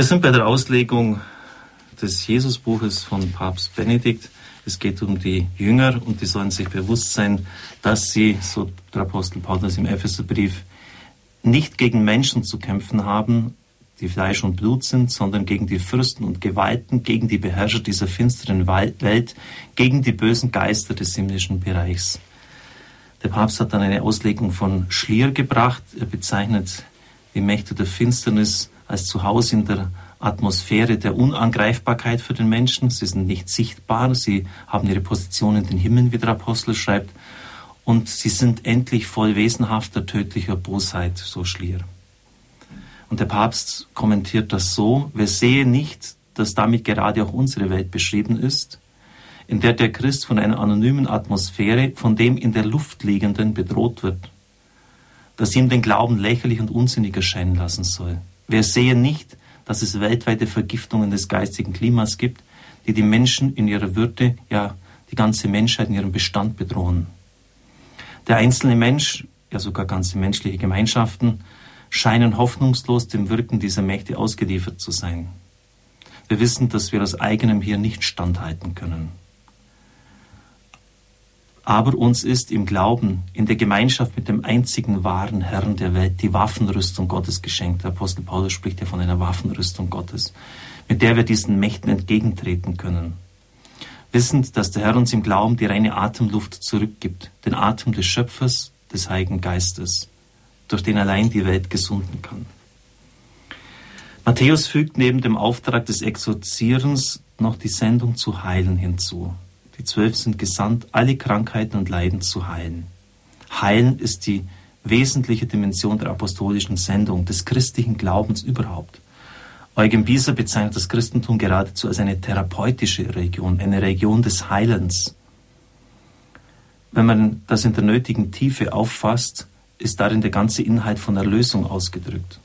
Wir sind bei der Auslegung des Jesusbuches von Papst Benedikt. Es geht um die Jünger und die sollen sich bewusst sein, dass sie, so der Apostel Paulus im Epheserbrief, nicht gegen Menschen zu kämpfen haben, die Fleisch und Blut sind, sondern gegen die Fürsten und Gewalten, gegen die Beherrscher dieser finsteren Welt, gegen die bösen Geister des himmlischen Bereichs. Der Papst hat dann eine Auslegung von Schlier gebracht. Er bezeichnet die Mächte der Finsternis als Zuhause in der Atmosphäre der Unangreifbarkeit für den Menschen. Sie sind nicht sichtbar, sie haben ihre Position in den Himmel, wie der Apostel schreibt, und sie sind endlich voll wesenhafter, tödlicher Bosheit, so Schlier. Und der Papst kommentiert das so, wir sehen nicht, dass damit gerade auch unsere Welt beschrieben ist, in der der Christ von einer anonymen Atmosphäre, von dem in der Luft liegenden bedroht wird, dass ihm den Glauben lächerlich und unsinnig erscheinen lassen soll. Wir sehen nicht, dass es weltweite Vergiftungen des geistigen Klimas gibt, die die Menschen in ihrer Würde, ja die ganze Menschheit in ihrem Bestand bedrohen. Der einzelne Mensch, ja sogar ganze menschliche Gemeinschaften, scheinen hoffnungslos dem Wirken dieser Mächte ausgeliefert zu sein. Wir wissen, dass wir aus eigenem hier nicht standhalten können. Aber uns ist im Glauben, in der Gemeinschaft mit dem einzigen wahren Herrn der Welt, die Waffenrüstung Gottes geschenkt. Der Apostel Paulus spricht ja von einer Waffenrüstung Gottes, mit der wir diesen Mächten entgegentreten können. Wissend, dass der Herr uns im Glauben die reine Atemluft zurückgibt, den Atem des Schöpfers, des Heiligen Geistes durch den allein die Welt gesunden kann. Matthäus fügt neben dem Auftrag des Exorzierens noch die Sendung zu heilen hinzu. Die Zwölf sind gesandt, alle Krankheiten und Leiden zu heilen. Heilen ist die wesentliche Dimension der apostolischen Sendung, des christlichen Glaubens überhaupt. Eugen Bieser bezeichnet das Christentum geradezu als eine therapeutische Religion, eine Religion des Heilens. Wenn man das in der nötigen Tiefe auffasst, ist darin der ganze Inhalt von Erlösung ausgedrückt.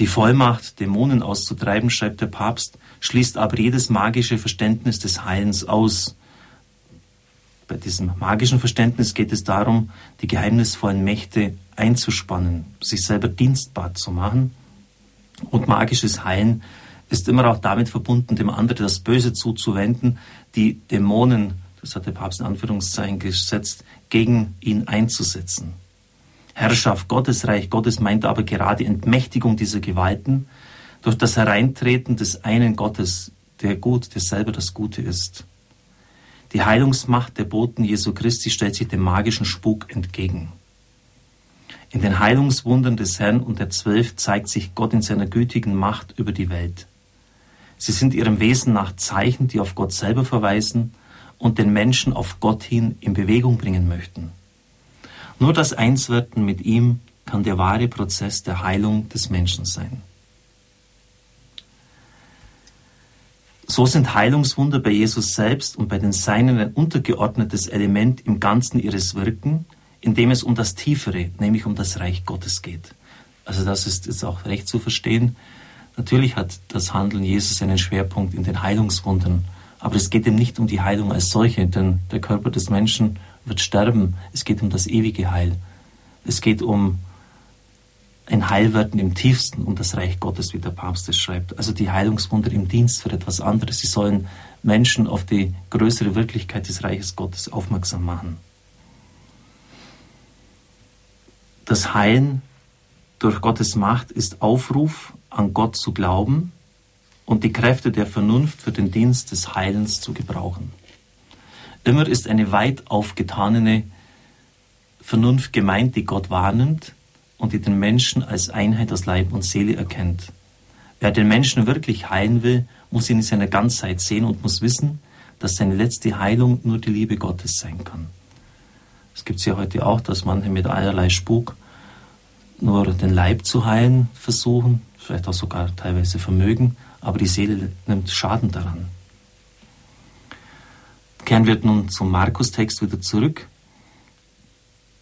Die Vollmacht, Dämonen auszutreiben, schreibt der Papst, schließt aber jedes magische Verständnis des Heilens aus. Bei diesem magischen Verständnis geht es darum, die geheimnisvollen Mächte einzuspannen, sich selber dienstbar zu machen. Und magisches Heilen ist immer auch damit verbunden, dem anderen das Böse zuzuwenden, die Dämonen das hat der Papst in Anführungszeichen gesetzt, gegen ihn einzusetzen. Herrschaft Gottes, Reich Gottes meint aber gerade Entmächtigung dieser Gewalten durch das Hereintreten des einen Gottes, der gut, der selber das Gute ist. Die Heilungsmacht der Boten Jesu Christi stellt sich dem magischen Spuk entgegen. In den Heilungswundern des Herrn und der Zwölf zeigt sich Gott in seiner gütigen Macht über die Welt. Sie sind ihrem Wesen nach Zeichen, die auf Gott selber verweisen und den Menschen auf Gott hin in Bewegung bringen möchten. Nur das Einswerden mit ihm kann der wahre Prozess der Heilung des Menschen sein. So sind Heilungswunder bei Jesus selbst und bei den Seinen ein untergeordnetes Element im Ganzen ihres Wirken, in dem es um das Tiefere, nämlich um das Reich Gottes geht. Also das ist jetzt auch recht zu verstehen. Natürlich hat das Handeln Jesus einen Schwerpunkt in den Heilungswundern aber es geht ihm nicht um die Heilung als solche, denn der Körper des Menschen wird sterben. Es geht um das ewige Heil. Es geht um Heilwerden im tiefsten, um das Reich Gottes, wie der Papst es schreibt. Also die Heilungswunder im Dienst für etwas anderes. Sie sollen Menschen auf die größere Wirklichkeit des Reiches Gottes aufmerksam machen. Das Heilen durch Gottes Macht ist Aufruf, an Gott zu glauben und die Kräfte der Vernunft für den Dienst des Heilens zu gebrauchen. Immer ist eine weit aufgetanene Vernunft gemeint, die Gott wahrnimmt und die den Menschen als Einheit aus Leib und Seele erkennt. Wer den Menschen wirklich heilen will, muss ihn in seiner Ganzheit sehen und muss wissen, dass seine letzte Heilung nur die Liebe Gottes sein kann. Es gibt ja heute auch, dass manche mit allerlei Spuk nur den Leib zu heilen versuchen, vielleicht auch sogar teilweise Vermögen, aber die Seele nimmt Schaden daran. Kehren wir nun zum Markus-Text wieder zurück.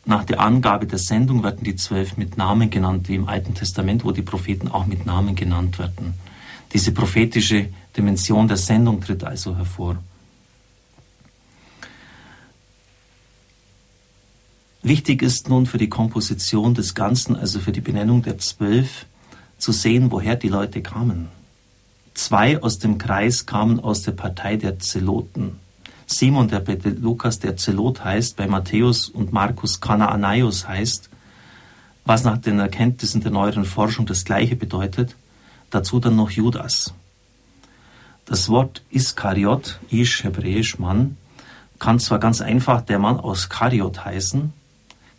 Nach der Angabe der Sendung werden die zwölf mit Namen genannt, wie im Alten Testament, wo die Propheten auch mit Namen genannt werden. Diese prophetische Dimension der Sendung tritt also hervor. Wichtig ist nun für die Komposition des Ganzen, also für die Benennung der zwölf, zu sehen, woher die Leute kamen. Zwei aus dem Kreis kamen aus der Partei der Zeloten. Simon, der bei Lukas der Zelot heißt, bei Matthäus und Markus Kanaanaios heißt, was nach den Erkenntnissen der neueren Forschung das gleiche bedeutet, dazu dann noch Judas. Das Wort Iskariot, Ish, hebräisch Mann, kann zwar ganz einfach der Mann aus Kariot heißen,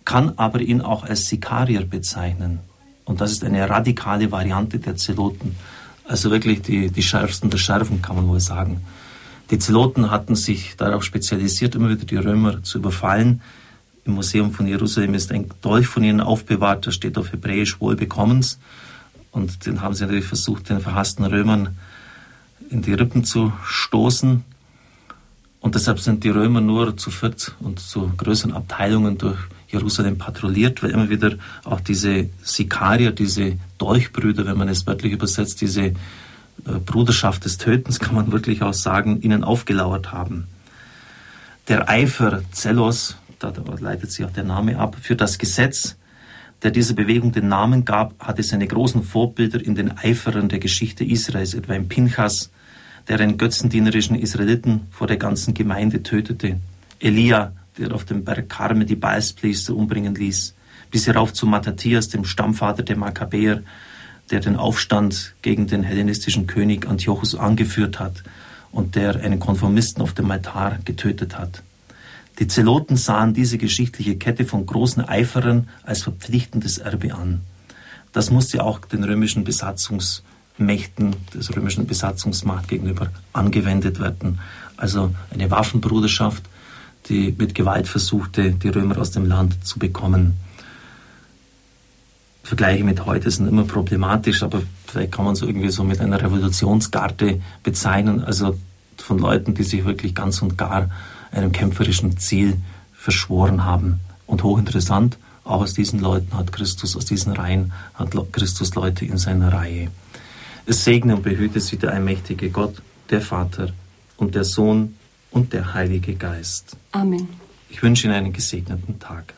kann aber ihn auch als Sikarier bezeichnen. Und das ist eine radikale Variante der Zeloten. Also wirklich die, die schärfsten der Schärfen, kann man wohl sagen. Die Zeloten hatten sich darauf spezialisiert, immer wieder die Römer zu überfallen. Im Museum von Jerusalem ist ein Dolch von ihnen aufbewahrt, da steht auf Hebräisch Wohlbekommens. Und den haben sie natürlich versucht, den verhassten Römern in die Rippen zu stoßen. Und deshalb sind die Römer nur zu viert und zu größeren Abteilungen durch Jerusalem patrouilliert, weil immer wieder auch diese Sikarier, diese Dolchbrüder, wenn man es wörtlich übersetzt, diese Bruderschaft des Tötens, kann man wirklich auch sagen, ihnen aufgelauert haben. Der Eifer Zellos, da leitet sich auch der Name ab, für das Gesetz, der dieser Bewegung den Namen gab, hatte seine großen Vorbilder in den Eiferern der Geschichte Israels, etwa in Pinchas, der einen götzendienerischen Israeliten vor der ganzen Gemeinde tötete, Elia, der auf dem Berg Karme die Baalspriester umbringen ließ, bis herauf zu Matthias, dem Stammvater der Makkabäer, der den Aufstand gegen den hellenistischen König Antiochus angeführt hat und der einen Konformisten auf dem Altar getötet hat. Die Zeloten sahen diese geschichtliche Kette von großen Eiferern als verpflichtendes Erbe an. Das musste auch den römischen Besatzungsmächten, des römischen Besatzungsmacht gegenüber angewendet werden. Also eine Waffenbruderschaft, die mit Gewalt versuchte, die Römer aus dem Land zu bekommen. Vergleiche mit heute sind immer problematisch, aber vielleicht kann man es irgendwie so mit einer Revolutionsgarde bezeichnen, also von Leuten, die sich wirklich ganz und gar einem kämpferischen Ziel verschworen haben. Und hochinteressant, auch aus diesen Leuten hat Christus, aus diesen Reihen hat Christus Leute in seiner Reihe. Es segne und behüte sie der allmächtige Gott, der Vater und der Sohn und der Heilige Geist. Amen. Ich wünsche Ihnen einen gesegneten Tag.